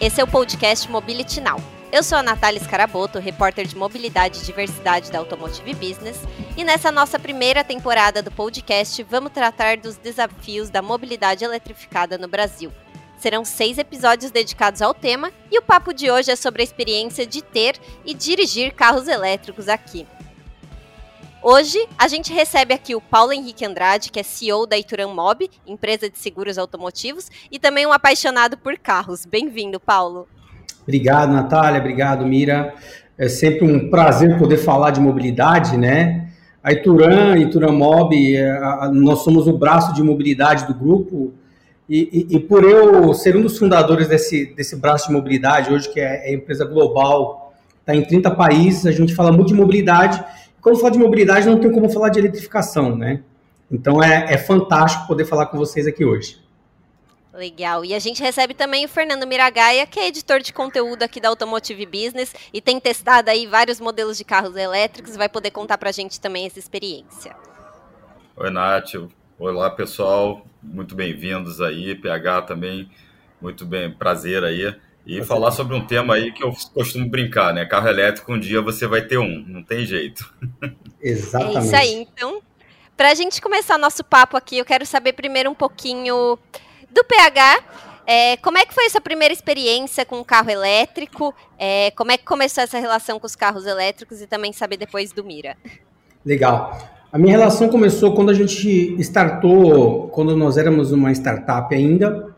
Esse é o podcast Mobility Now. Eu sou a Natália Scaraboto, repórter de mobilidade e diversidade da Automotive Business, e nessa nossa primeira temporada do podcast vamos tratar dos desafios da mobilidade eletrificada no Brasil. Serão seis episódios dedicados ao tema e o papo de hoje é sobre a experiência de ter e dirigir carros elétricos aqui. Hoje, a gente recebe aqui o Paulo Henrique Andrade, que é CEO da Ituran Mob, empresa de seguros automotivos, e também um apaixonado por carros. Bem-vindo, Paulo. Obrigado, Natália. Obrigado, Mira. É sempre um prazer poder falar de mobilidade, né? A Ituran, Ituran Mob, é, nós somos o braço de mobilidade do grupo. E, e, e, por eu ser um dos fundadores desse, desse braço de mobilidade, hoje que é, é empresa global, está em 30 países, a gente fala muito de mobilidade quando fala de mobilidade, não tem como falar de eletrificação, né? Então é, é fantástico poder falar com vocês aqui hoje. Legal. E a gente recebe também o Fernando Miragaia, que é editor de conteúdo aqui da Automotive Business e tem testado aí vários modelos de carros elétricos, vai poder contar para a gente também essa experiência. Oi, Nath. Olá, pessoal. Muito bem-vindos aí. PH também, muito bem, prazer aí. E falar sobre um tema aí que eu costumo brincar, né? Carro elétrico, um dia você vai ter um, não tem jeito. Exatamente. É isso aí. Então, para a gente começar nosso papo aqui, eu quero saber primeiro um pouquinho do PH. É, como é que foi essa primeira experiência com o carro elétrico? É, como é que começou essa relação com os carros elétricos e também saber depois do Mira? Legal. A minha relação começou quando a gente startou, quando nós éramos uma startup ainda,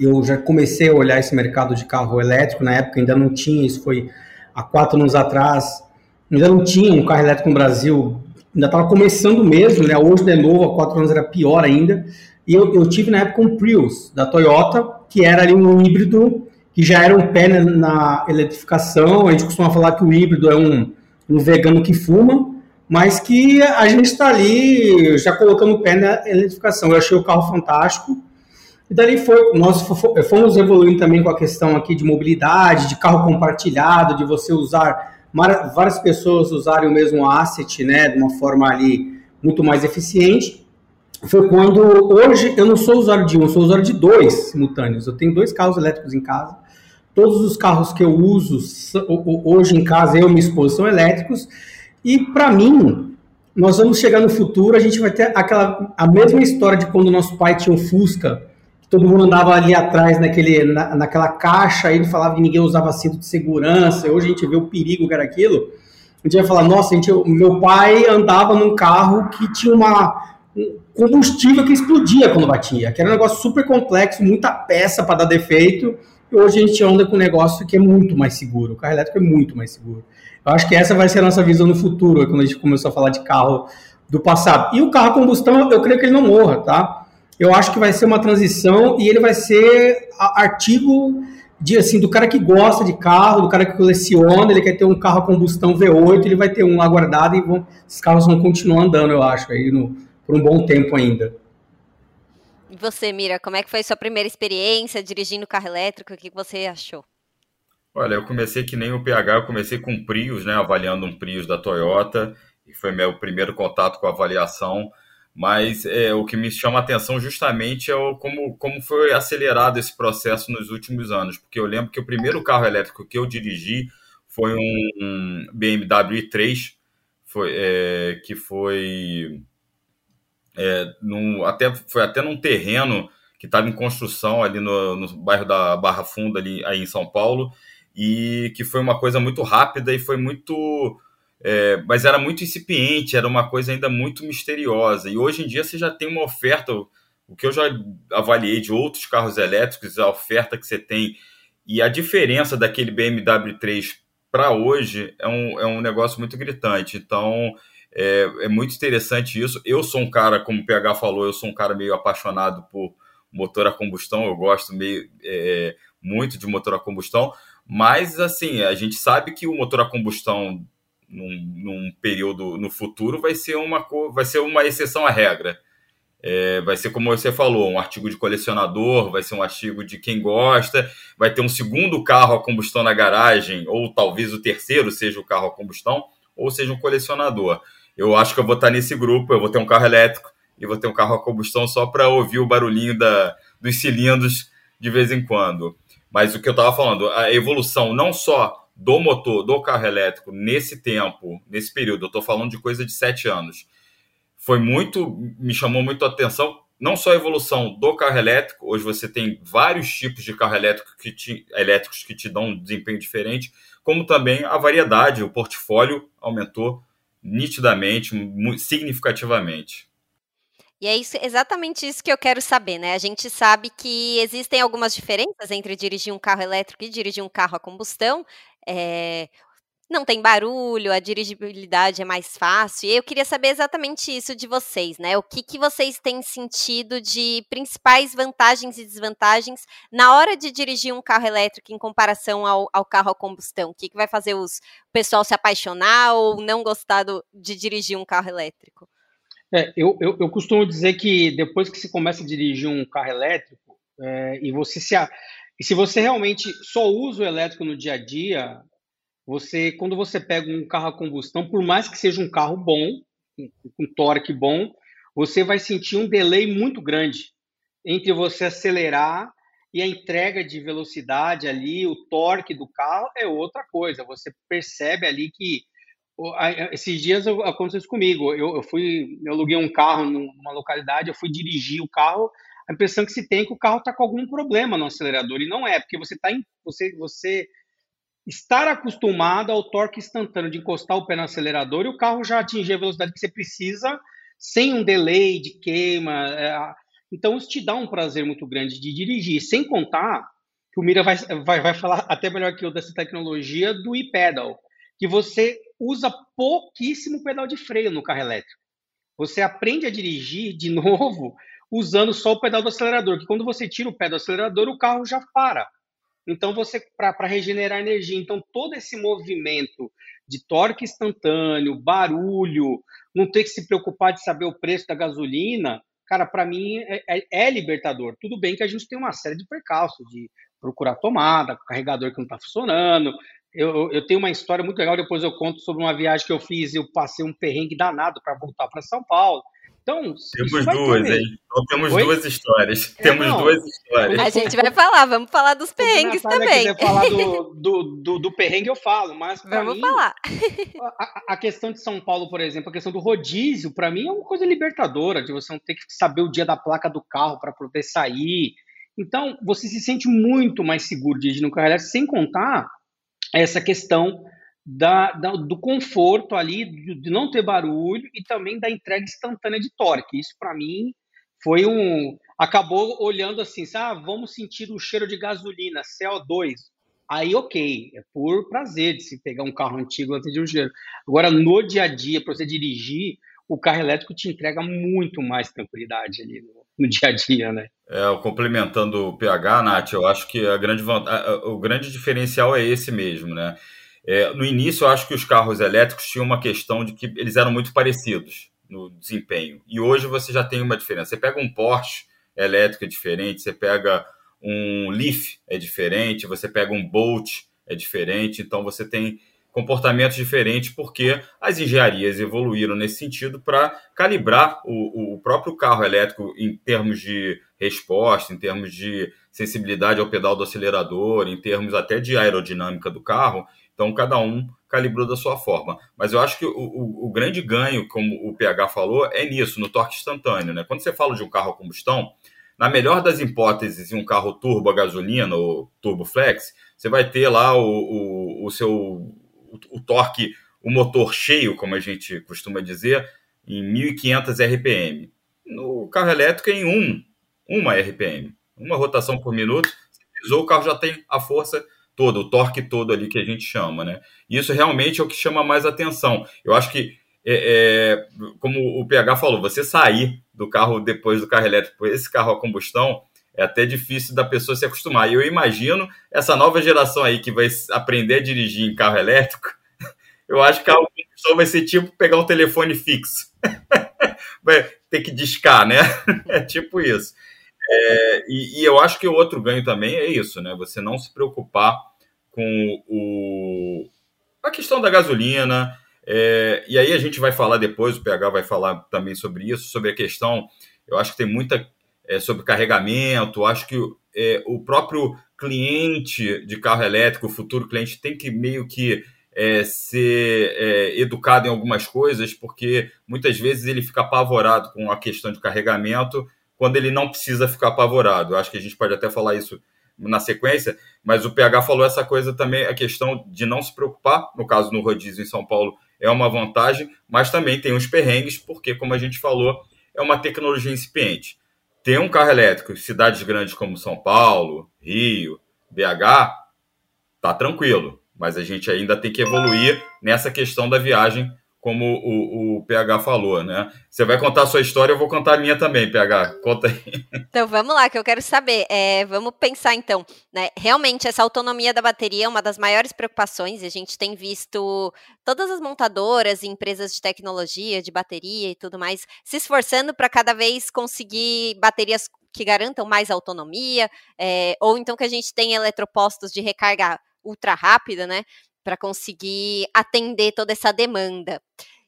eu já comecei a olhar esse mercado de carro elétrico, na época ainda não tinha, isso foi há quatro anos atrás, ainda não tinha um carro elétrico no Brasil, ainda estava começando mesmo, né? Hoje de novo, há quatro anos era pior ainda. E eu, eu tive na época um Prius da Toyota, que era ali um híbrido que já era um pé na eletrificação. A gente costuma falar que o híbrido é um, um vegano que fuma, mas que a gente está ali já colocando o pé na eletrificação. Eu achei o carro fantástico. E dali foi, nós fomos evoluindo também com a questão aqui de mobilidade, de carro compartilhado, de você usar, várias pessoas usarem o mesmo asset, né, de uma forma ali muito mais eficiente. Foi quando, hoje, eu não sou usuário de um, eu sou usuário de dois simultâneos. Eu tenho dois carros elétricos em casa. Todos os carros que eu uso hoje em casa, eu e minha esposa, são elétricos. E para mim, nós vamos chegar no futuro, a gente vai ter aquela a mesma história de quando nosso pai tinha um Fusca todo mundo andava ali atrás naquele, na, naquela caixa, ele falava que ninguém usava cinto de segurança, hoje a gente vê o perigo que era aquilo, a gente vai falar, nossa, gente, meu pai andava num carro que tinha uma, um combustível que explodia quando batia, que era um negócio super complexo, muita peça para dar defeito, e hoje a gente anda com um negócio que é muito mais seguro, o carro elétrico é muito mais seguro. Eu acho que essa vai ser a nossa visão no futuro, quando a gente começou a falar de carro do passado. E o carro a combustão, eu creio que ele não morra, tá? Eu acho que vai ser uma transição e ele vai ser artigo de assim do cara que gosta de carro, do cara que coleciona, ele quer ter um carro a combustão V8, ele vai ter um aguardado e vão, esses carros vão continuar andando, eu acho, aí no, por um bom tempo ainda. E você, Mira, como é que foi sua primeira experiência dirigindo carro elétrico? O que você achou? Olha, eu comecei que nem o PH, eu comecei com Prius, né, avaliando um Prius da Toyota, e foi meu primeiro contato com a avaliação mas é, o que me chama a atenção justamente é o, como, como foi acelerado esse processo nos últimos anos, porque eu lembro que o primeiro carro elétrico que eu dirigi foi um, um BMW i3, foi, é, que foi, é, num, até, foi até num terreno que estava em construção ali no, no bairro da Barra Funda, ali aí em São Paulo, e que foi uma coisa muito rápida e foi muito é, mas era muito incipiente, era uma coisa ainda muito misteriosa. E hoje em dia você já tem uma oferta, o que eu já avaliei de outros carros elétricos, a oferta que você tem e a diferença daquele BMW 3 para hoje é um, é um negócio muito gritante. Então é, é muito interessante isso. Eu sou um cara, como o PH falou, eu sou um cara meio apaixonado por motor a combustão, eu gosto meio, é, muito de motor a combustão, mas assim, a gente sabe que o motor a combustão num, num, período no futuro vai ser uma, vai ser uma exceção à regra. É, vai ser como você falou, um artigo de colecionador, vai ser um artigo de quem gosta, vai ter um segundo carro a combustão na garagem, ou talvez o terceiro seja o carro a combustão, ou seja um colecionador. Eu acho que eu vou estar nesse grupo, eu vou ter um carro elétrico e vou ter um carro a combustão só para ouvir o barulhinho da, dos cilindros de vez em quando. Mas o que eu estava falando, a evolução não só do motor, do carro elétrico, nesse tempo, nesse período, eu estou falando de coisa de sete anos, foi muito, me chamou muito a atenção, não só a evolução do carro elétrico, hoje você tem vários tipos de carro elétrico que te, elétricos que te dão um desempenho diferente, como também a variedade, o portfólio aumentou nitidamente, significativamente. E é isso, exatamente isso que eu quero saber, né? A gente sabe que existem algumas diferenças entre dirigir um carro elétrico e dirigir um carro a combustão. É, não tem barulho, a dirigibilidade é mais fácil. E eu queria saber exatamente isso de vocês, né? O que, que vocês têm sentido de principais vantagens e desvantagens na hora de dirigir um carro elétrico em comparação ao, ao carro a combustão? O que, que vai fazer os, o pessoal se apaixonar ou não gostar do, de dirigir um carro elétrico? É, eu, eu, eu, costumo dizer que depois que se começa a dirigir um carro elétrico, é, e você se. E se você realmente só usa o elétrico no dia a dia, você, quando você pega um carro a combustão, por mais que seja um carro bom, com um torque bom, você vai sentir um delay muito grande entre você acelerar e a entrega de velocidade ali, o torque do carro é outra coisa. Você percebe ali que esses dias aconteceu isso comigo. Eu, eu fui, eu aluguei um carro numa localidade, eu fui dirigir o carro, a impressão que se tem é que o carro está com algum problema no acelerador e não é, porque você está você você estar acostumado ao torque instantâneo de encostar o pé no acelerador e o carro já atingir a velocidade que você precisa sem um delay de queima. É, então isso te dá um prazer muito grande de dirigir, sem contar que o Mira vai, vai, vai falar até melhor que eu dessa tecnologia do e-pedal, que você usa pouquíssimo pedal de freio no carro elétrico. Você aprende a dirigir de novo usando só o pedal do acelerador, que quando você tira o pé do acelerador, o carro já para. Então, você para regenerar energia. Então, todo esse movimento de torque instantâneo, barulho, não ter que se preocupar de saber o preço da gasolina, cara, para mim é, é, é, libertador. Tudo bem que a gente tem uma série de percalços, de procurar tomada, carregador que não está funcionando, eu, eu, tenho uma história muito legal, depois eu conto sobre uma viagem que eu fiz, eu passei um perrengue danado para voltar para São Paulo. Então, temos duas, hein? Então temos Oi? duas histórias. É, temos não, duas histórias. A gente vai falar, vamos falar dos perrengues também. Se quiser falar do, do, do, do, perrengue, eu falo, mas Vamos mim, falar. A, a, questão de São Paulo, por exemplo, a questão do rodízio, para mim é uma coisa libertadora, de você não ter que saber o dia da placa do carro para poder sair. Então, você se sente muito mais seguro de no carro elétrico, sem contar essa questão da, da, do conforto ali, de, de, não ter barulho e também da entrega instantânea de torque. Isso, para mim, foi um. Acabou olhando assim, ah, vamos sentir o cheiro de gasolina, CO2. Aí, ok, é por prazer de se pegar um carro antigo antes de um cheiro. Agora, no dia a dia, para você dirigir, o carro elétrico te entrega muito mais tranquilidade ali no, no dia a dia, né? É, complementando o PH, Nath, eu acho que a grande, o grande diferencial é esse mesmo, né? É, no início, eu acho que os carros elétricos tinham uma questão de que eles eram muito parecidos no desempenho. E hoje você já tem uma diferença. Você pega um Porsche elétrico é diferente, você pega um Leaf é diferente, você pega um Bolt é diferente, então você tem comportamentos diferentes, porque as engenharias evoluíram nesse sentido para calibrar o, o, próprio carro elétrico em termos de resposta, em termos de sensibilidade ao pedal do acelerador, em termos até de aerodinâmica do carro. Então, cada um calibrou da sua forma. Mas eu acho que o, o, o grande ganho, como o PH falou, é nisso, no torque instantâneo. Né? Quando você fala de um carro a combustão, na melhor das hipóteses, em um carro turbo a gasolina ou turbo flex, você vai ter lá o, o, o seu o, torque, o motor cheio, como a gente costuma dizer, em 1500 RPM. No carro elétrico, em 1, uma RPM. Uma rotação por minuto, você pisou, o carro já tem a força toda, o torque todo ali que a gente chama, né? Isso realmente é o que chama mais atenção. Eu acho que, é, é, como o PH falou, você sair do carro depois do carro elétrico, esse carro a combustão, é até difícil da pessoa se acostumar. E eu imagino essa nova geração aí que vai aprender a dirigir em carro elétrico, eu acho que a combustão vai ser tipo pegar um telefone fixo. vai ter que discar, né? É tipo isso. É, e, e, eu acho que o outro ganho também é isso, né? Você não se preocupar com o, a questão da gasolina. É, e aí a gente vai falar depois, o PH vai falar também sobre isso, sobre a questão. Eu acho que tem muita é, sobre carregamento. Acho que é, o próprio cliente de carro elétrico, o futuro cliente, tem que meio que é, ser é, educado em algumas coisas, porque muitas vezes ele fica apavorado com a questão de carregamento quando ele não precisa ficar apavorado. Acho que a gente pode até falar isso na sequência, mas o PH falou essa coisa também, a questão de não se preocupar, no caso no rodízio em São Paulo é uma vantagem, mas também tem uns perrengues, porque, como a gente falou, é uma tecnologia incipiente. Ter um carro elétrico em cidades grandes como São Paulo, Rio, BH, tá tranquilo, mas a gente ainda tem que evoluir nessa questão da viagem como o, o PH falou, né? Você vai contar a sua história, eu vou contar a minha também, PH. Conta aí. Então vamos lá, que eu quero saber. É, vamos pensar então, né? Realmente, essa autonomia da bateria é uma das maiores preocupações, a gente tem visto todas as montadoras e empresas de tecnologia, de bateria e tudo mais, se esforçando para cada vez conseguir baterias que garantam mais autonomia, é, ou então que a gente tenha eletropostos de recarga ultra rápida, né? Para conseguir atender toda essa demanda.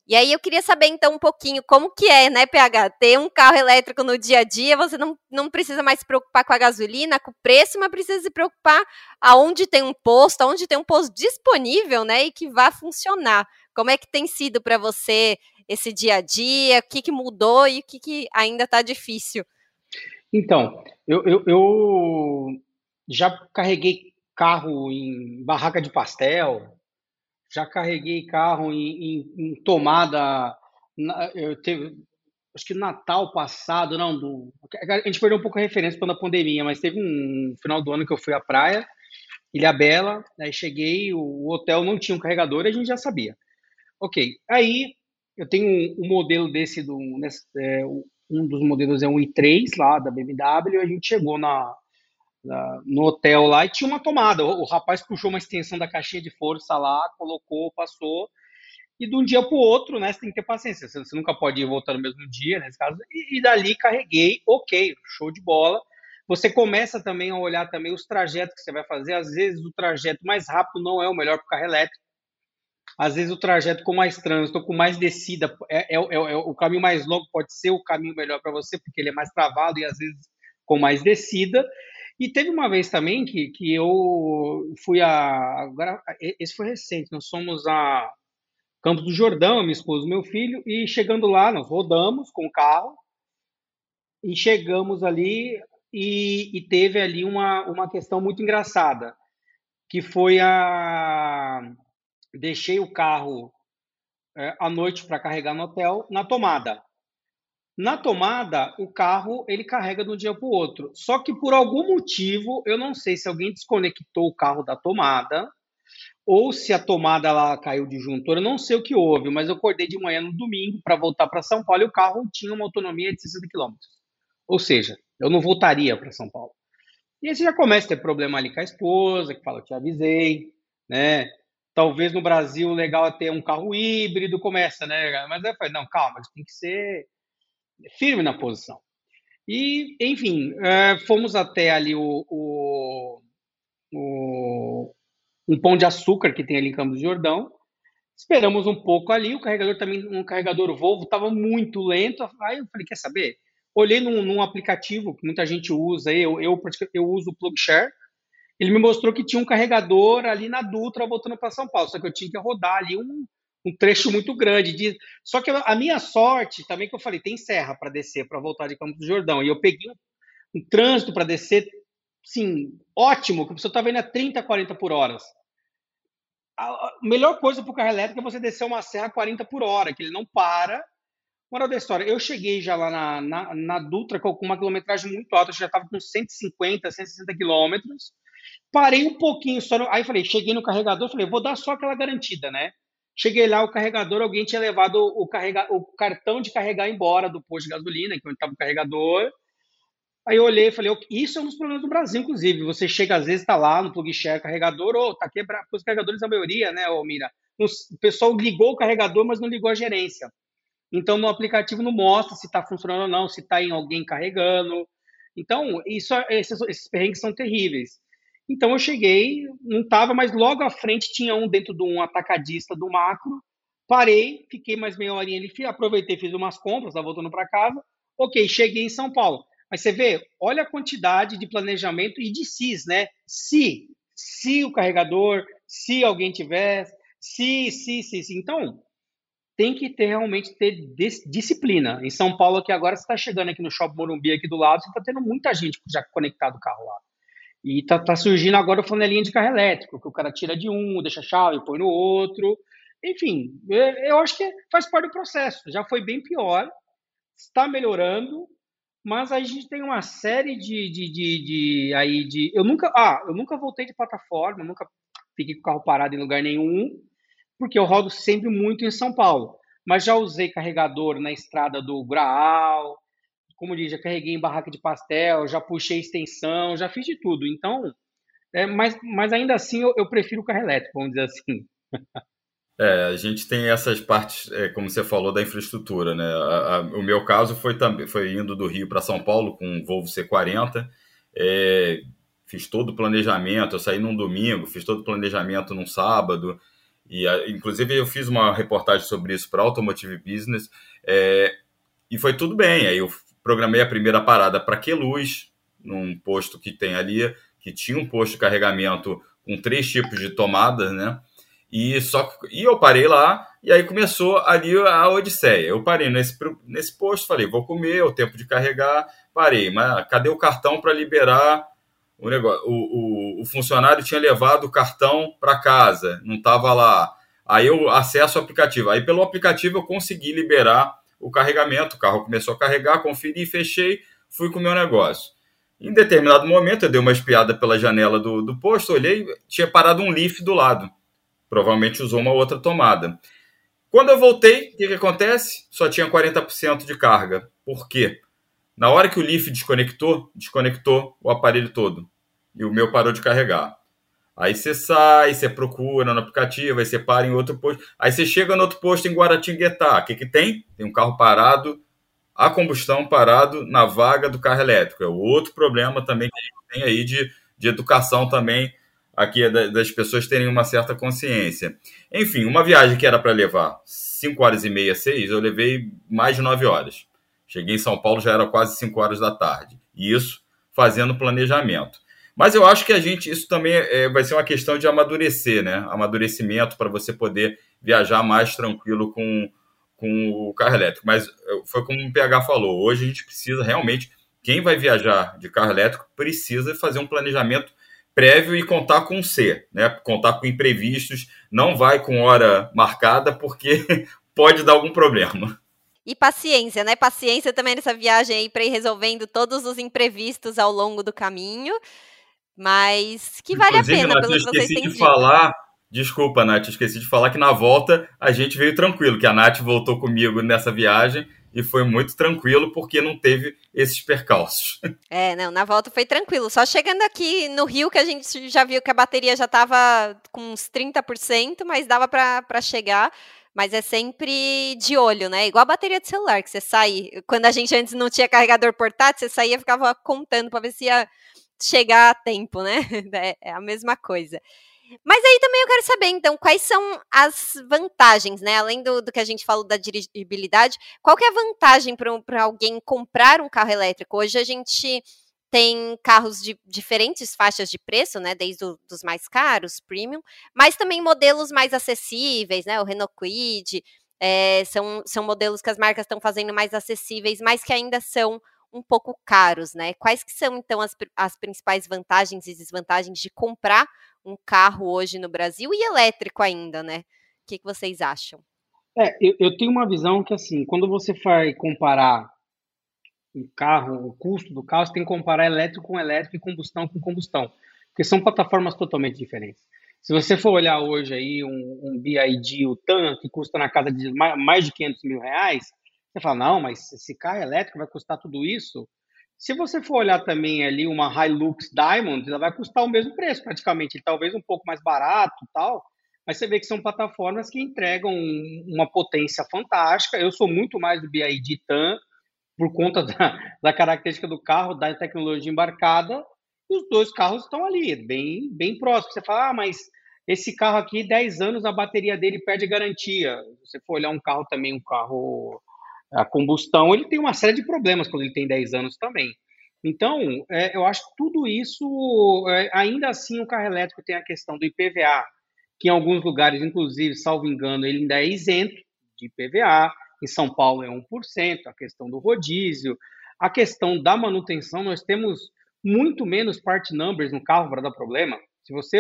E aí eu queria saber então um pouquinho como que é, né, PH, ter um carro elétrico no dia a dia, você não, não precisa mais se preocupar com a gasolina, com o preço, mas precisa se preocupar aonde tem um posto, aonde tem um posto disponível, né, e que vá funcionar. Como é que tem sido para você esse dia a dia? O que, que mudou e o que, que ainda está difícil? Então, eu, eu, eu já carreguei carro em barraca de pastel, já carreguei carro em, em, em tomada. Eu teve, acho que Natal passado, não, do, a gente perdeu um pouco a referência quando a pandemia, mas teve um final do ano que eu fui à praia, Ilha Bela, aí cheguei, o, o hotel não tinha um carregador, a gente já sabia. Ok, aí eu tenho um, um modelo desse, do, nesse, é, um dos modelos é um i3 lá da BMW, a gente chegou no hotel lá e tinha uma tomada. O, o, rapaz puxou uma extensão da caixinha de força lá, colocou, passou. E de um dia para o outro, né? Você tem que ter paciência. Você, você nunca pode ir voltar no mesmo dia, nesse caso. E, e, dali carreguei, ok, show de bola. Você começa também a olhar também os trajetos que você vai fazer. Às vezes o trajeto mais rápido não é o melhor para o carro elétrico. Às vezes o trajeto com mais trânsito, com mais descida, é, é, é, é o caminho mais longo pode ser o caminho melhor para você, porque ele é mais travado e às vezes com mais descida. E teve uma vez também que, que eu fui a. Agora, esse foi recente, nós fomos a Campos do Jordão, minha esposa e meu filho, e chegando lá, nós rodamos com o carro, e chegamos ali, e, e teve ali uma, uma questão muito engraçada, que foi a. Deixei o carro é, à noite para carregar no hotel na tomada. Na tomada, o carro ele carrega de um dia para o outro. Só que por algum motivo, eu não sei se alguém desconectou o carro da tomada ou se a tomada lá caiu de juntor, eu não sei o que houve, mas eu acordei de manhã no domingo para voltar para São Paulo e o carro tinha uma autonomia de 60 km. Ou seja, eu não voltaria para São Paulo. E aí você já começa a ter problema ali com a esposa, que fala, eu te avisei, né? Talvez no Brasil o legal é ter um carro híbrido, começa, né? Mas eu falei, não, calma, tem que ser firme na posição. E, enfim, é, fomos até ali o, o, o, um pão de açúcar que tem ali em Campos do Jordão. Esperamos um pouco ali, o carregador também, um carregador Volvo, estava muito lento. Aí eu falei, quer saber? Olhei num, num aplicativo que muita gente usa, eu, eu, eu uso o PlugShare. Ele me mostrou que tinha um carregador ali na Dutra voltando para São Paulo, só que eu tinha que rodar ali um, um trecho muito grande. De... Só que a minha sorte, também que eu falei, tem serra para descer, para voltar de Campos do Jordão. E eu peguei um, um trânsito para descer, sim, ótimo, que a pessoa estava indo a 30, 40 por hora. A melhor coisa para o carro elétrico é você descer uma serra a 40 por hora, que ele não para. Moral da história, eu cheguei já lá na, na, na Dutra com uma quilometragem muito alta, eu já estava com 150, 160 quilômetros. Parei um pouquinho só. No... Aí falei, cheguei no carregador, falei, vou dar só aquela garantida, né? Cheguei lá, o carregador, alguém tinha levado o, carrega, o cartão de carregar embora do posto de gasolina, que onde estava o carregador. Aí eu olhei e falei, isso é um dos problemas do Brasil, inclusive. Você chega, às vezes, está lá no plug share carregador, ou oh, tá quebrado. Os carregadores, a maioria, né, ô Mira? O pessoal ligou o carregador, mas não ligou a gerência. Então, no aplicativo não mostra se está funcionando ou não, se está em alguém carregando. Então, isso, esses, esses perrengues são terríveis. Então eu cheguei, não estava, mas logo à frente tinha um dentro de um atacadista do macro. Parei, fiquei mais meia horinha ali, aproveitei, fiz umas compras, estava voltando para casa. Ok, cheguei em São Paulo. Mas você vê, olha a quantidade de planejamento e de sis, né? Se, se o carregador, se alguém tiver, se, se, se, se. Então, tem que ter realmente ter disciplina. Em São Paulo, aqui agora, você está chegando aqui no Shopping Morumbi, aqui do lado, você está tendo muita gente já conectado o carro lá. E tá, tá, surgindo agora o flanelinha de carro elétrico, que o cara tira de um, deixa a chave, põe no outro. Enfim, eu acho que faz parte do processo. Já foi bem pior, está melhorando, mas a gente tem uma série de, de, de, de, aí de. Eu nunca, ah, eu nunca voltei de plataforma, nunca fiquei com o carro parado em lugar nenhum porque eu rodo sempre muito em São Paulo. Mas já usei carregador na estrada do Graal, como diz, já carreguei em barraca de pastel, já puxei extensão, já fiz de tudo. Então, é, mas, mas ainda assim eu, eu prefiro o carro elétrico, vamos dizer assim. É, a gente tem essas partes, é, como você falou, da infraestrutura, né? A, a, o meu caso foi também foi indo do Rio para São Paulo com um Volvo C40. É, fiz todo o planejamento, eu saí num domingo, fiz todo o planejamento num sábado. E, inclusive, eu fiz uma reportagem sobre isso para Automotive Business é, e foi tudo bem. Aí eu programei a primeira parada para Queluz, num posto que tem ali, que tinha um posto de carregamento com três tipos de tomadas, né? E, só, e eu parei lá, e aí começou ali a odisseia. Eu parei nesse, nesse posto, falei, vou comer, o tempo de carregar, parei, mas cadê o cartão para liberar o, negócio, o, o, o funcionário tinha levado o cartão para casa, não estava lá. Aí eu acesso o aplicativo. Aí pelo aplicativo eu consegui liberar o carregamento. O carro começou a carregar, conferi, fechei, fui com o meu negócio. Em determinado momento eu dei uma espiada pela janela do, do posto, olhei, tinha parado um Leaf do lado. Provavelmente usou uma outra tomada. Quando eu voltei, o que, que acontece? Só tinha 40% de carga. Por quê? Na hora que o Leaf desconectou, desconectou o aparelho todo e o meu parou de carregar. Aí você sai, você procura no aplicativo, aí você para em outro posto. Aí você chega no outro posto em Guaratinguetá. O que, que tem? Tem um carro parado, a combustão parado na vaga do carro elétrico. É outro problema também que a gente tem aí de, de educação também, aqui é das pessoas terem uma certa consciência. Enfim, uma viagem que era para levar 5 horas e meia, 6, eu levei mais de 9 horas. Cheguei em São Paulo já era quase 5 horas da tarde. E isso fazendo planejamento. Mas eu acho que a gente, isso também é, vai ser uma questão de amadurecer, né? Amadurecimento para você poder viajar mais tranquilo com, com o carro elétrico. Mas foi como o PH falou, hoje a gente precisa realmente, quem vai viajar de carro elétrico precisa fazer um planejamento prévio e contar com C, né? Contar com imprevistos, não vai com hora marcada, porque pode dar algum problema. E paciência, né? Paciência também nessa viagem aí para ir resolvendo todos os imprevistos ao longo do caminho. Mas que vale Inclusive, a pena, Nath, pelo que vocês têm de falar, Desculpa, Nath, esqueci de falar que na volta a gente veio tranquilo, que a Nath voltou comigo nessa viagem e foi muito tranquilo porque não teve esses percalços. É, não, na volta foi tranquilo. Só chegando aqui no Rio que a gente já viu que a bateria já estava com uns 30%, mas dava para chegar. Mas é sempre de olho, né? Igual a bateria de celular, que você sai. Quando a gente antes não tinha carregador portátil, você saía e ficava contando para ver se ia chegar a tempo, né? É, é a mesma coisa. Mas aí também eu quero saber, então, quais são as vantagens, né? Além do, do que a gente falou da dirigibilidade, qual que é a vantagem para alguém comprar um carro elétrico? Hoje a gente tem carros de diferentes faixas de preço, né? Desde os mais caros, premium, mas também modelos mais acessíveis, né? O Renault Kwid, é, são, são modelos que as marcas estão fazendo mais acessíveis, mas que ainda são um pouco caros, né? Quais que são, então, as, as principais vantagens e desvantagens de comprar um carro hoje no Brasil e elétrico ainda, né? O que, que vocês acham? É, eu, eu tenho uma visão que, assim, quando você vai comparar um carro, o custo do carro, você tem que comparar elétrico com elétrico e combustão com combustão, porque são plataformas totalmente diferentes. Se você for olhar hoje aí um, um BID, o TAN, que custa na casa de mais de 500 mil reais, você fala, não, mas esse carro elétrico vai custar tudo isso? Se você for olhar também ali uma Hilux Diamond, ela vai custar o mesmo preço praticamente, talvez um pouco mais barato tal, mas você vê que são plataformas que entregam uma potência fantástica. Eu sou muito mais do BID TAN por conta da, da característica do carro, da tecnologia embarcada, e os dois carros estão ali, bem, bem próximos. Você fala, ah, mas esse carro aqui, 10 anos, a bateria dele perde garantia. Se você for olhar um carro também, um carro a combustão, ele tem uma série de problemas quando ele tem 10 anos também. Então, é, eu acho que tudo isso, é, ainda assim, o carro elétrico tem a questão do IPVA, que em alguns lugares, inclusive, salvo engano, ele ainda é isento de IPVA. Em São Paulo é 1%, a questão do rodízio, a questão da manutenção, nós temos muito menos part numbers no carro para dar problema. Se você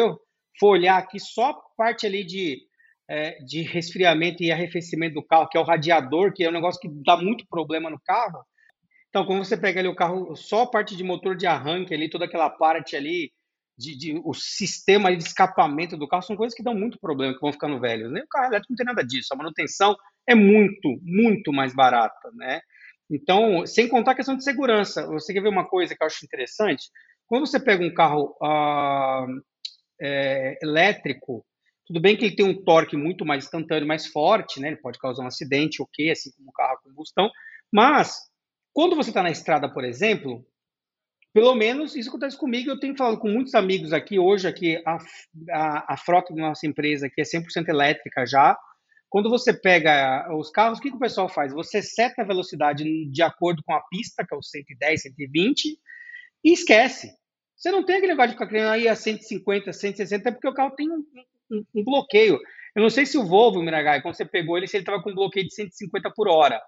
for olhar aqui só parte ali de, é, de resfriamento e arrefecimento do carro, que é o radiador, que é um negócio que dá muito problema no carro. Então, quando você pega ali o carro, só a parte de motor de arranque ali, toda aquela parte ali, de, de, o sistema de escapamento do carro, são coisas que dão muito problema, que vão ficando velhos. Né? O carro elétrico não tem nada disso. A manutenção é muito, muito mais barata, né? Então, sem contar a questão de segurança. Você quer ver uma coisa que eu acho interessante? Quando você pega um carro ah, é, elétrico, tudo bem que ele tem um torque muito mais instantâneo, mais forte, né? Ele pode causar um acidente, ok, assim como um carro a combustão. Mas, quando você está na estrada, por exemplo, pelo menos isso acontece comigo. Eu tenho falado com muitos amigos aqui. Hoje, aqui, a, a, a frota da nossa empresa aqui é 100% elétrica já. Quando você pega os carros, o que, que o pessoal faz? Você seta a velocidade de acordo com a pista, que é o 110, 120, e esquece. Você não tem aquele negócio de ficar querendo aí a 150, 160, é porque o carro tem um, um, bloqueio. Eu não sei se o Volvo, Miragai, quando você pegou ele, se ele estava com bloqueio de 150 por hora.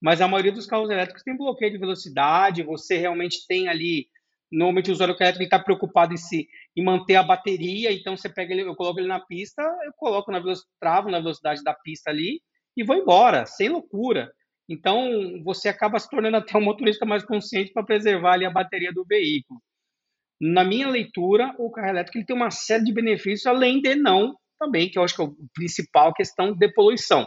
Mas a maioria dos carros elétricos tem bloqueio de velocidade, você realmente tem ali Normalmente o usuário elétrico está preocupado em, se, em manter a bateria, então você pega ele, eu coloco ele na pista, eu coloco na velocidade, travo na velocidade da pista ali e vou embora, sem loucura. Então você acaba se tornando até um motorista mais consciente para preservar ali a bateria do veículo. Na minha leitura, o carro elétrico ele tem uma série de benefícios, além de não também, que eu acho que é o principal questão de poluição.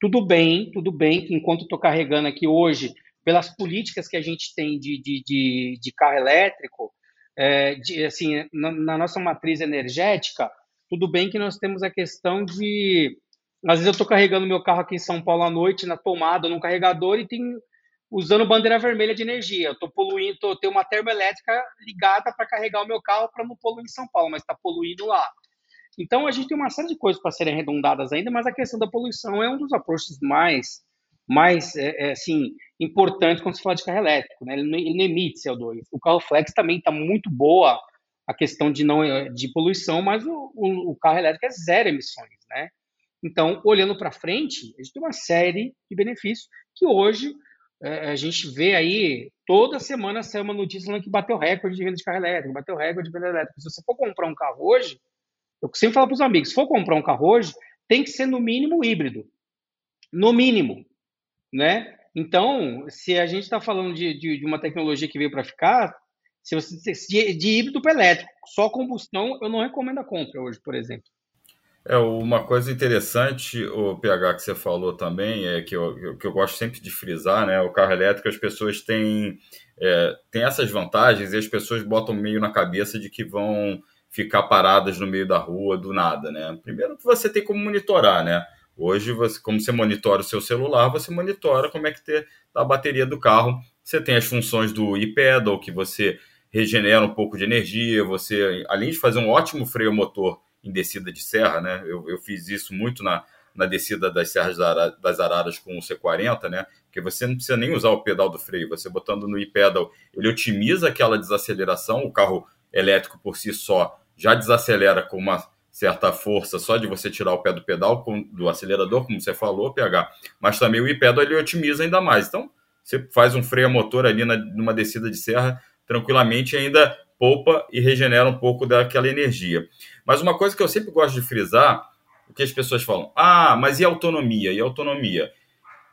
Tudo bem, tudo bem que enquanto estou carregando aqui hoje pelas políticas que a gente tem de, de, de, de carro elétrico, é, de, assim, na, na, nossa matriz energética, tudo bem que nós temos a questão de. Às vezes eu estou carregando meu carro aqui em São Paulo à noite, na tomada, num carregador, e tem usando bandeira vermelha de energia. Eu estou poluindo, tô, tenho uma termoelétrica ligada para carregar o meu carro para não poluir em São Paulo, mas está poluindo lá. Então a gente tem uma série de coisas para serem arredondadas ainda, mas a questão da poluição é um dos approaches mais mais é, é, assim, importante quando se fala de carro elétrico, né? Ele não, ele não emite CO2. O carro flex também está muito boa a questão de não de poluição, mas o, o, o carro elétrico é zero emissões, né? Então, olhando para frente, a gente tem uma série de benefícios que hoje a gente vê aí toda semana sai uma notícia falando que bateu recorde de venda de carro elétrico, bateu recorde de venda elétrica. Se você for comprar um carro hoje, eu sempre falo para os amigos, se for comprar um carro hoje, tem que ser no mínimo híbrido. No mínimo né? Então, se a gente está falando de, de, de, uma tecnologia que veio para ficar, se você de, de híbrido para elétrico, só combustão, eu não recomendo a compra hoje, por exemplo. É, uma coisa interessante, o PH que você falou também, é que eu, que eu gosto sempre de frisar, né? O carro elétrico, as pessoas têm, é, têm essas vantagens e as pessoas botam meio na cabeça de que vão ficar paradas no meio da rua do nada, né? Primeiro que você tem como monitorar, né? Hoje, você, como você monitora o seu celular, você monitora como é que está a bateria do carro. Você tem as funções do e-pedal, que você regenera um pouco de energia. Você, além de fazer um ótimo freio motor em descida de serra, né? Eu, eu fiz isso muito na, na descida das serras das Araras com o C40, né? Porque você não precisa nem usar o pedal do freio. Você botando no e-pedal, ele otimiza aquela desaceleração. O carro elétrico por si só já desacelera com uma certa força só de você tirar o pé do pedal, do acelerador, como você falou, PH, mas também o e-pedal ele otimiza ainda mais. Então, você faz um freio a motor ali na, numa descida de serra, tranquilamente ainda poupa e regenera um pouco daquela energia. Mas uma coisa que eu sempre gosto de frisar, o que as pessoas falam, ah, mas e autonomia? E autonomia?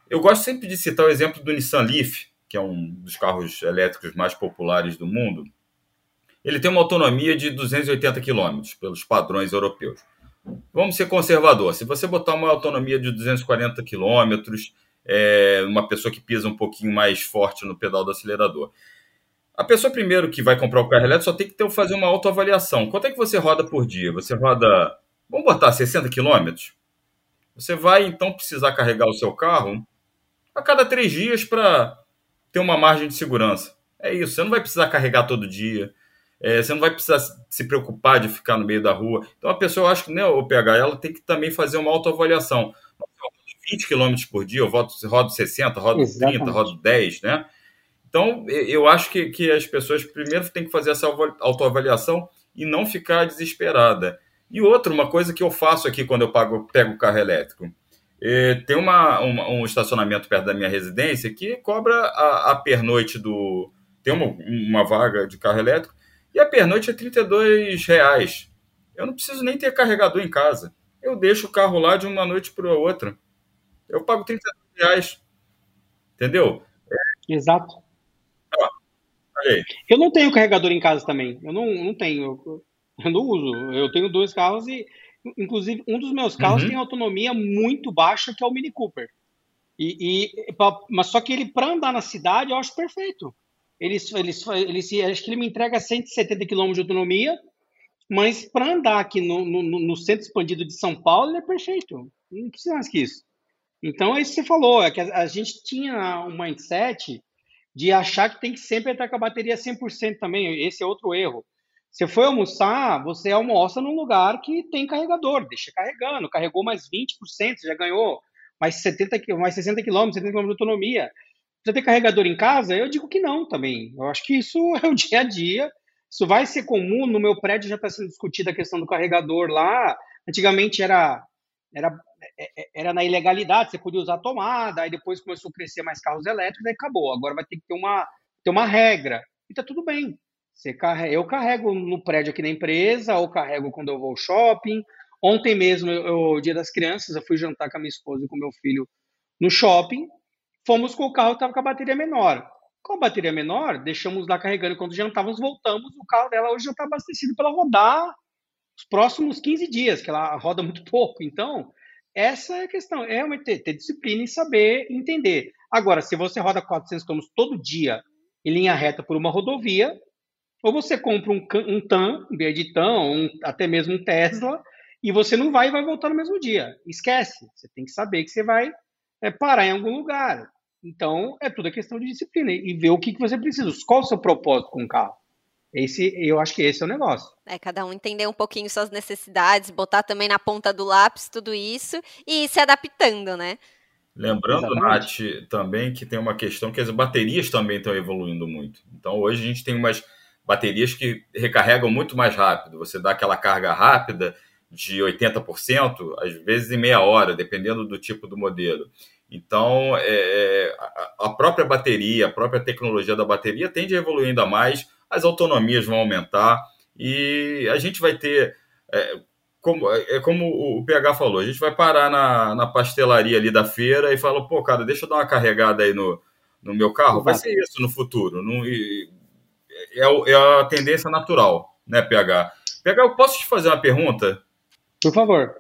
Eu gosto sempre de citar o exemplo do Nissan Leaf, que é um dos carros elétricos mais populares do mundo, ele tem uma autonomia de 280 km pelos padrões europeus. Vamos ser conservador. Se você botar uma autonomia de 240 km, é, uma pessoa que pisa um pouquinho mais forte no pedal do acelerador. A pessoa primeiro que vai comprar o carro elétrico só tem que ter, fazer uma autoavaliação. Quanto é que você roda por dia? Você roda, vamos botar 60 km? Você vai então precisar carregar o seu carro a cada três dias para ter uma margem de segurança. É isso. Você não vai precisar carregar todo dia. É, você não vai precisar se preocupar de ficar no meio da rua. Então a pessoa, eu acho que né, o PH, ela tem que também fazer uma autoavaliação. 20 km por dia, eu rodo, rodo 60, rodo Exatamente. 30, rodo 10, né? Então, eu acho que, que as pessoas primeiro têm que fazer essa autoavaliação e não ficar desesperada. E outra, uma coisa que eu faço aqui quando eu pago, pego o carro elétrico. É, tem uma, uma, um estacionamento perto da minha residência que cobra a, a pernoite do. Tem uma, uma vaga de carro elétrico e a pernoite é 32 reais. Eu não preciso nem ter carregador em casa. Eu deixo o carro lá de uma noite para outra. Eu pago 32 reais. Entendeu? Exato. Eu não tenho carregador em casa também. Eu não, não tenho. Eu não uso. Eu tenho dois carros e, inclusive, um dos meus carros uhum. tem autonomia muito baixa, que é o Mini Cooper. E, e mas só que ele, para andar na cidade, eu acho perfeito. Ele, ele, ele, acho que ele me entrega 170 km de autonomia, mas para andar aqui no, no, no, centro expandido de São Paulo, ele é perfeito. Não precisa mais que isso. Então, é isso que você falou, é que a, a gente tinha um mindset de achar que tem que sempre estar com a bateria 100% também. Esse é outro erro. Você foi almoçar, você almoça num lugar que tem carregador, deixa carregando, carregou mais 20%, você já ganhou mais 70, mais 60 km, 70 km de autonomia. Você tem carregador em casa? Eu digo que não também. Eu acho que isso é o dia a dia. Isso vai ser comum. No meu prédio já está sendo discutida a questão do carregador lá. Antigamente era, era, é, é, era na ilegalidade, você podia usar tomada, aí depois começou a crescer mais carros elétricos, aí acabou. Agora vai ter que ter uma, ter uma regra. E tá tudo bem. Você carrega, eu carrego no prédio aqui na empresa, ou carrego quando eu vou ao shopping. Ontem mesmo, eu, dia das crianças, eu fui jantar com a minha esposa e com meu filho no shopping. Fomos com o carro estava com a bateria menor. Com a bateria menor, deixamos lá carregando. Quando jantávamos, voltamos. O carro dela hoje já está abastecido para rodar os próximos 15 dias, que ela roda muito pouco. Então, essa é a questão. É realmente ter, ter disciplina e saber entender. Agora, se você roda 400 km todo dia em linha reta por uma rodovia, ou você compra um, um TAM, um de um, até mesmo um Tesla, e você não vai e vai voltar no mesmo dia. Esquece. Você tem que saber que você vai é, parar em algum lugar. Então, é tudo a questão de disciplina e ver o que, que você precisa. Qual o seu propósito com o carro? Esse, eu acho que esse é o negócio. É, cada um entender um pouquinho suas necessidades, botar também na ponta do lápis tudo isso e ir se adaptando, né? Lembrando, Nath, também que tem uma questão que as baterias também estão evoluindo muito. Então, hoje a gente tem umas baterias que recarregam muito mais rápido. Você dá aquela carga rápida de 80%, às vezes em meia hora, dependendo do tipo do modelo. Então, é, é a própria bateria, a própria tecnologia da bateria tende a evoluir ainda mais, as autonomias vão aumentar e a gente vai ter, é, como, é como o PH falou, a gente vai parar na, na pastelaria ali da feira e fala, pô, cara, deixa eu dar uma carregada aí no, no meu carro. Vai ser isso no futuro. Não, é, é a tendência natural, né, PH? PH, eu posso te fazer uma pergunta? Por favor.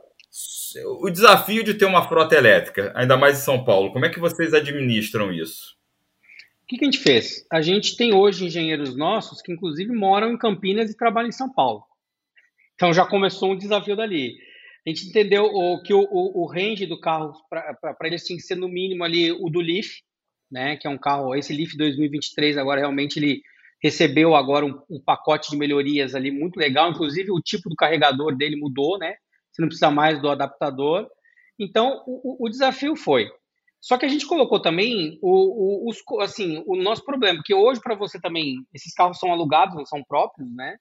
O desafio de ter uma frota elétrica, ainda mais em São Paulo, como é que vocês administram isso? O que, que a gente fez? A gente tem hoje engenheiros nossos que, inclusive, moram em Campinas e trabalham em São Paulo. Então já começou um desafio dali. A gente entendeu o, que o, o, o range do carro, para eles tinha que ser no mínimo ali o do Leaf, né, que é um carro, esse Leaf 2023 agora realmente ele recebeu agora um, um, pacote de melhorias ali muito legal, inclusive o tipo do carregador dele mudou, né? Você não precisa mais do adaptador. Então, o, o desafio foi. Só que a gente colocou também o, o, os, assim, o nosso problema, que hoje para você também, esses carros são alugados, não são próprios, né?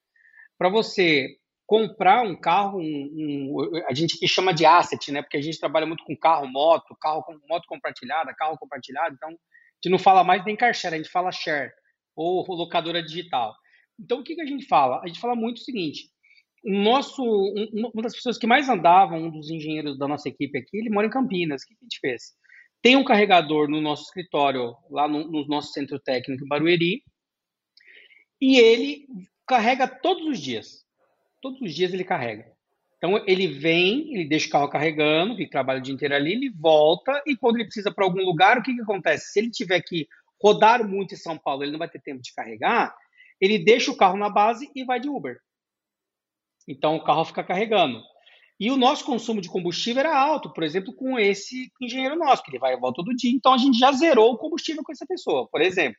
Para você comprar um carro, um, um, a gente que chama de asset, né? Porque a gente trabalha muito com carro, moto, carro com moto compartilhada, carro compartilhado, então a gente não fala mais nem car share, a gente fala share ou locadora digital. Então, o que, que a gente fala? A gente fala muito o seguinte: o nosso, um, uma das pessoas que mais andavam, um dos engenheiros da nossa equipe aqui, ele mora em Campinas. O que, que a gente fez? Tem um carregador no nosso escritório, lá no, no nosso centro técnico em Barueri, e ele carrega todos os dias. Todos os dias ele carrega. Então ele vem, ele deixa o carro carregando, que trabalha o dia inteiro ali, ele volta e quando ele precisa para algum lugar, o que, que acontece? Se ele tiver que rodar muito em São Paulo, ele não vai ter tempo de carregar, ele deixa o carro na base e vai de Uber. Então o carro fica carregando. E o nosso consumo de combustível era alto, por exemplo, com esse engenheiro nosso, que ele vai e volta todo dia. Então a gente já zerou o combustível com essa pessoa, por exemplo.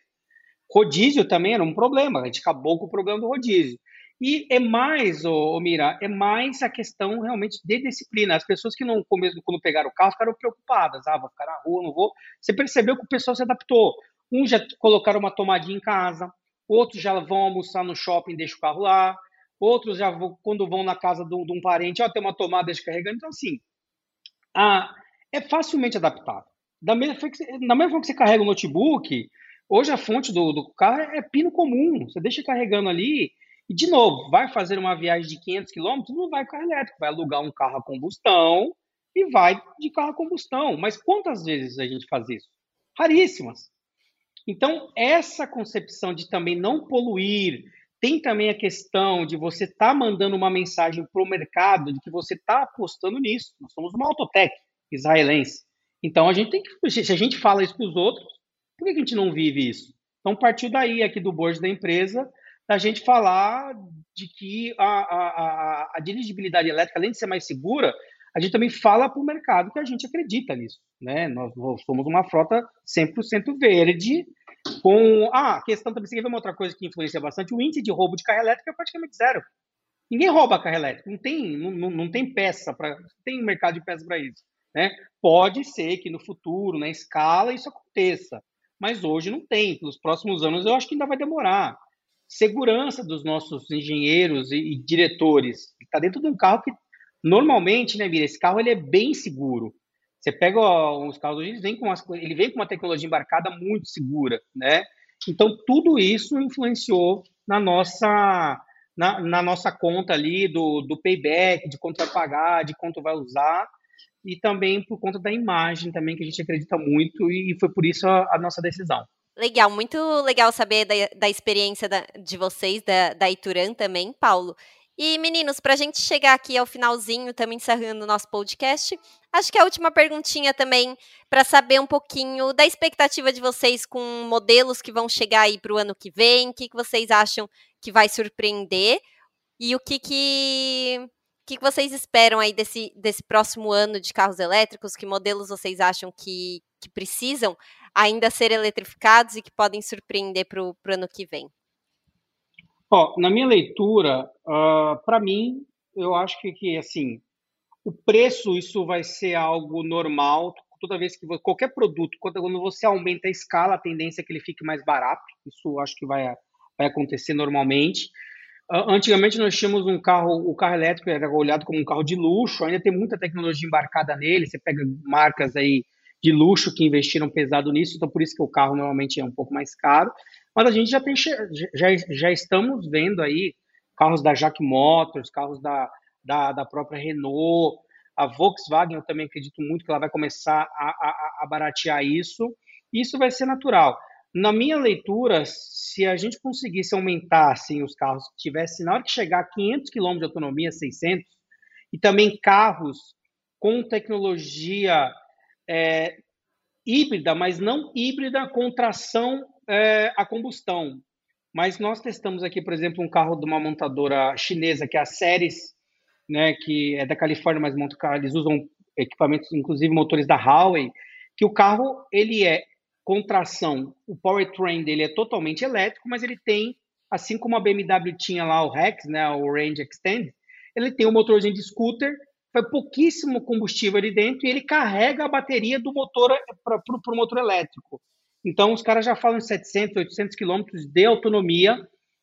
Rodízio também era um problema, a gente acabou com o problema do rodízio. E é mais, ô, ô Mira, é mais a questão realmente de disciplina. As pessoas que não, mesmo quando pegaram o carro, ficaram preocupadas. Ah, vou ficar na rua, não vou. Você percebeu que o pessoal se adaptou. Uns já colocaram uma tomadinha em casa, outros já vão almoçar no shopping e deixam o carro lá, outros já vão, quando vão na casa de, um parente, ó, tem uma tomada, deixa carregando. Então, assim, a, é facilmente adaptável. Da mesma, da mesma forma que você carrega o notebook, hoje a fonte do, do carro é, pino comum. Você deixa carregando ali e, de novo, vai fazer uma viagem de 500 km, não vai com carro elétrico, vai alugar um carro a combustão e vai de carro a combustão. Mas quantas vezes a gente faz isso? Raríssimas. Então, essa concepção de também não poluir, tem também a questão de você estar tá mandando uma mensagem para o mercado de que você está apostando nisso. Nós somos uma autotech israelense. Então, a gente tem que, se a gente fala isso para os outros, por que a gente não vive isso? Então, partiu daí, aqui do board da empresa, da gente falar de que a, a, a, a dirigibilidade elétrica, além de ser mais segura, a gente também fala para o mercado que a gente acredita nisso. Né? Nós somos uma frota 100% verde, com. Ah, a questão também, você quer ver uma outra coisa que influencia bastante? O índice de roubo de carro elétrico é praticamente zero. Ninguém rouba carro elétrico, não tem, não, não, tem peça, para tem mercado de peças para isso. Né? Pode ser que no futuro, na escala, isso aconteça, mas hoje não tem. Nos próximos anos, eu acho que ainda vai demorar. Segurança dos nossos engenheiros e, e diretores. Está dentro de um carro que Normalmente, né, Mira, esse carro ele é bem seguro. Você pega os carros hoje, ele vem, com uma, ele vem com uma tecnologia embarcada muito segura, né? Então, tudo isso influenciou na nossa, na, na, nossa conta ali do, do payback, de quanto vai pagar, de quanto vai usar, e também por conta da imagem também, que a gente acredita muito, e foi por isso a, a nossa decisão. Legal, muito legal saber da, da experiência da, de vocês, da, da Ituran também, Paulo. E, meninos, para a gente chegar aqui ao finalzinho, também encerrando o nosso podcast, acho que a última perguntinha também, para saber um pouquinho da expectativa de vocês com modelos que vão chegar aí para o ano que vem, o que, que vocês acham que vai surpreender e o que, que, que vocês esperam aí desse, desse próximo ano de carros elétricos, que modelos vocês acham que, que precisam ainda ser eletrificados e que podem surpreender para o ano que vem? Ó, na minha leitura, ah, para mim, eu acho que, que, assim, o preço, isso vai ser algo normal. Toda vez que qualquer produto, quando você aumenta a escala, a tendência é que ele fique mais barato. Isso acho que vai, vai acontecer normalmente. Uh, antigamente nós tínhamos um carro, o carro elétrico era olhado como um carro de luxo, ainda tem muita tecnologia embarcada nele. Você pega marcas aí de luxo que investiram pesado nisso, então por isso que o carro normalmente é um pouco mais caro. Mas a gente já, tem, já, já estamos vendo aí carros da Jack Motors, carros da, da, da própria Renault, a Volkswagen, eu também acredito muito que ela vai começar a, a, a baratear isso, isso vai ser natural. Na minha leitura, se a gente conseguisse aumentar assim, os carros que tivessem, na hora que chegar a 500 km de autonomia, 600, e também carros com tecnologia é, híbrida, mas não híbrida com tração é, a combustão. Mas nós testamos aqui, por exemplo, um carro de uma montadora chinesa, que é a Ceres, né, que é da Califórnia, mas monta, eles usam equipamentos, inclusive motores da Huawei, que o carro ele é com tração, o powertrain dele é totalmente elétrico, mas ele tem, assim como a BMW tinha lá o Rex, né, o Range Extend, ele tem um motorzinho de scooter, foi pouquíssimo combustível ali dentro e ele carrega a bateria do motor para o motor elétrico. Então, os caras já falam em 700, 800 quilômetros de autonomia,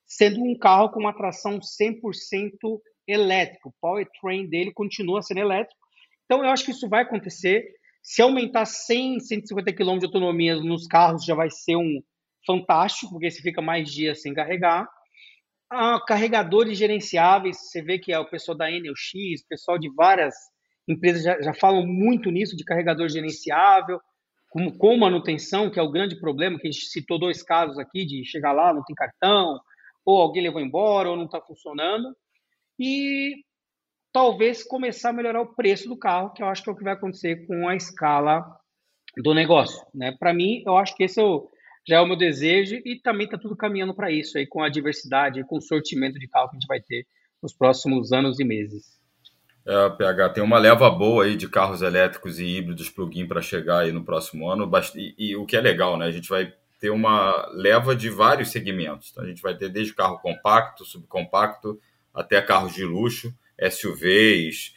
sendo um carro com uma tração 100% elétrico. O powertrain dele continua sendo elétrico. Então, eu acho que isso vai acontecer. Se aumentar 100, 150 km de autonomia nos carros, já vai ser um fantástico, porque você fica mais dias sem carregar. Ah, carregadores gerenciáveis, você vê que é o pessoal da NLX, o pessoal de várias empresas já, já falam muito nisso, de carregador gerenciável com, com manutenção, que é o grande problema, que a gente citou dois casos aqui, de chegar lá, não tem cartão, ou alguém levou embora, ou não está funcionando, e talvez começar a melhorar o preço do carro, que eu acho que é o que vai acontecer com a escala do negócio. Né? Para mim, eu acho que esse é o, já é o meu desejo, e também está tudo caminhando para isso, aí, com a diversidade, com o sortimento de carro que a gente vai ter nos próximos anos e meses. É, PH, tem uma leva boa aí de carros elétricos e híbridos plug-in para chegar aí no próximo ano. E, e, o que é legal, né? A gente vai ter uma leva de vários segmentos. Então, a gente vai ter desde carro compacto, subcompacto, até carros de luxo, SUVs,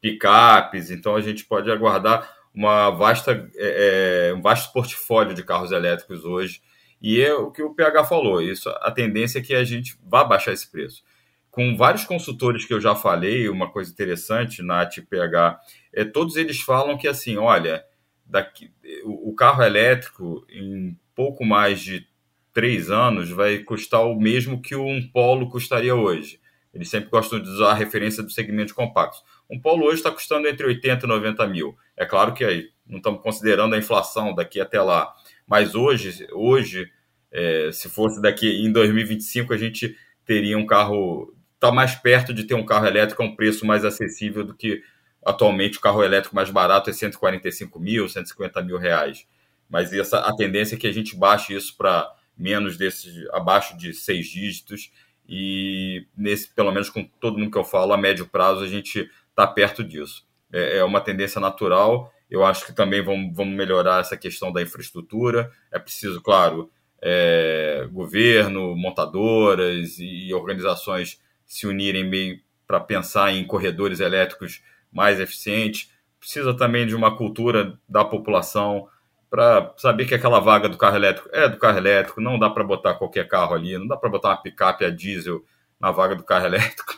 picapes. Então a gente pode aguardar uma vasta, é, é, um vasto portfólio de carros elétricos hoje. E é o que o PH falou, isso, a tendência é que a gente vá baixar esse preço. Com vários consultores que eu já falei, uma coisa interessante, Nath e PH, é, todos eles falam que assim, olha, daqui, o, o carro elétrico em pouco mais de três anos vai custar o mesmo que um Polo custaria hoje. Eles sempre gostam de usar a referência do segmento compacto. Um Polo hoje está custando entre 80 e 90 mil. É claro que aí não estamos considerando a inflação daqui até lá. Mas hoje, hoje é, se fosse daqui em 2025, a gente teria um carro. Está mais perto de ter um carro elétrico a um preço mais acessível do que atualmente o carro elétrico mais barato é 145 mil, 150 mil reais. Mas essa, a tendência é que a gente baixe isso para menos desses, abaixo de seis dígitos. E nesse, pelo menos com todo mundo que eu falo, a médio prazo a gente está perto disso. É, é, uma tendência natural. Eu acho que também vamos, vamos melhorar essa questão da infraestrutura. É preciso, claro, é, governo, montadoras e organizações se unirem meio para pensar em corredores elétricos mais eficientes. Precisa também de uma cultura da população para saber que aquela vaga do carro elétrico é do carro elétrico, não dá para botar qualquer carro ali, não dá para botar uma picape a diesel na vaga do carro elétrico,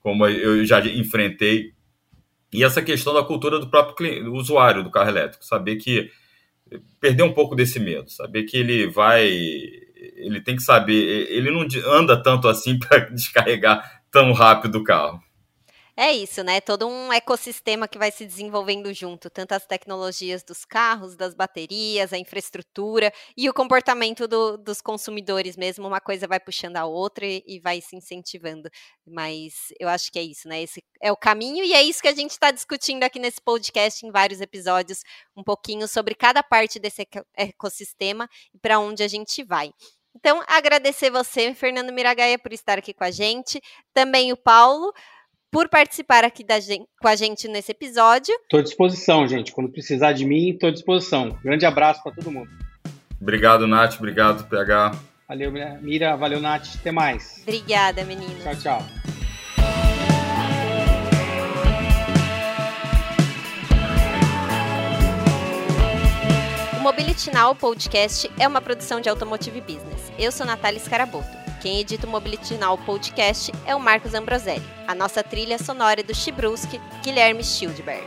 como eu já enfrentei. E essa questão da cultura do próprio usuário do carro elétrico, saber que perder um pouco desse medo, saber que ele vai, ele tem que saber, ele não anda tanto assim para descarregar tão rápido o carro. É isso, né? Todo um ecossistema que vai se desenvolvendo junto, tanto as tecnologias dos carros, das baterias, a infraestrutura e o comportamento do, dos consumidores mesmo. Uma coisa vai puxando a outra e, e, vai se incentivando. Mas eu acho que é isso, né? Esse é o caminho e é isso que a gente está discutindo aqui nesse podcast, em vários episódios, um pouquinho sobre cada parte desse ecossistema e para onde a gente vai. Então, agradecer você, Fernando Miragaia, por estar aqui com a gente, também o Paulo por participar aqui da gente, com a gente nesse episódio. Estou à disposição, gente. Quando precisar de mim, estou à disposição. Grande abraço para todo mundo. Obrigado, Nath. Obrigado, PH. Valeu, Mira. Valeu, Nath. Até mais. Obrigada, menino. Tchau, tchau. Now Podcast é uma produção de Automotive Business. Eu sou Natália Scaraboto. Quem edita o Mobility Now Podcast é o Marcos Ambroselli. A nossa trilha sonora é do Chibruski, Guilherme Schildberg.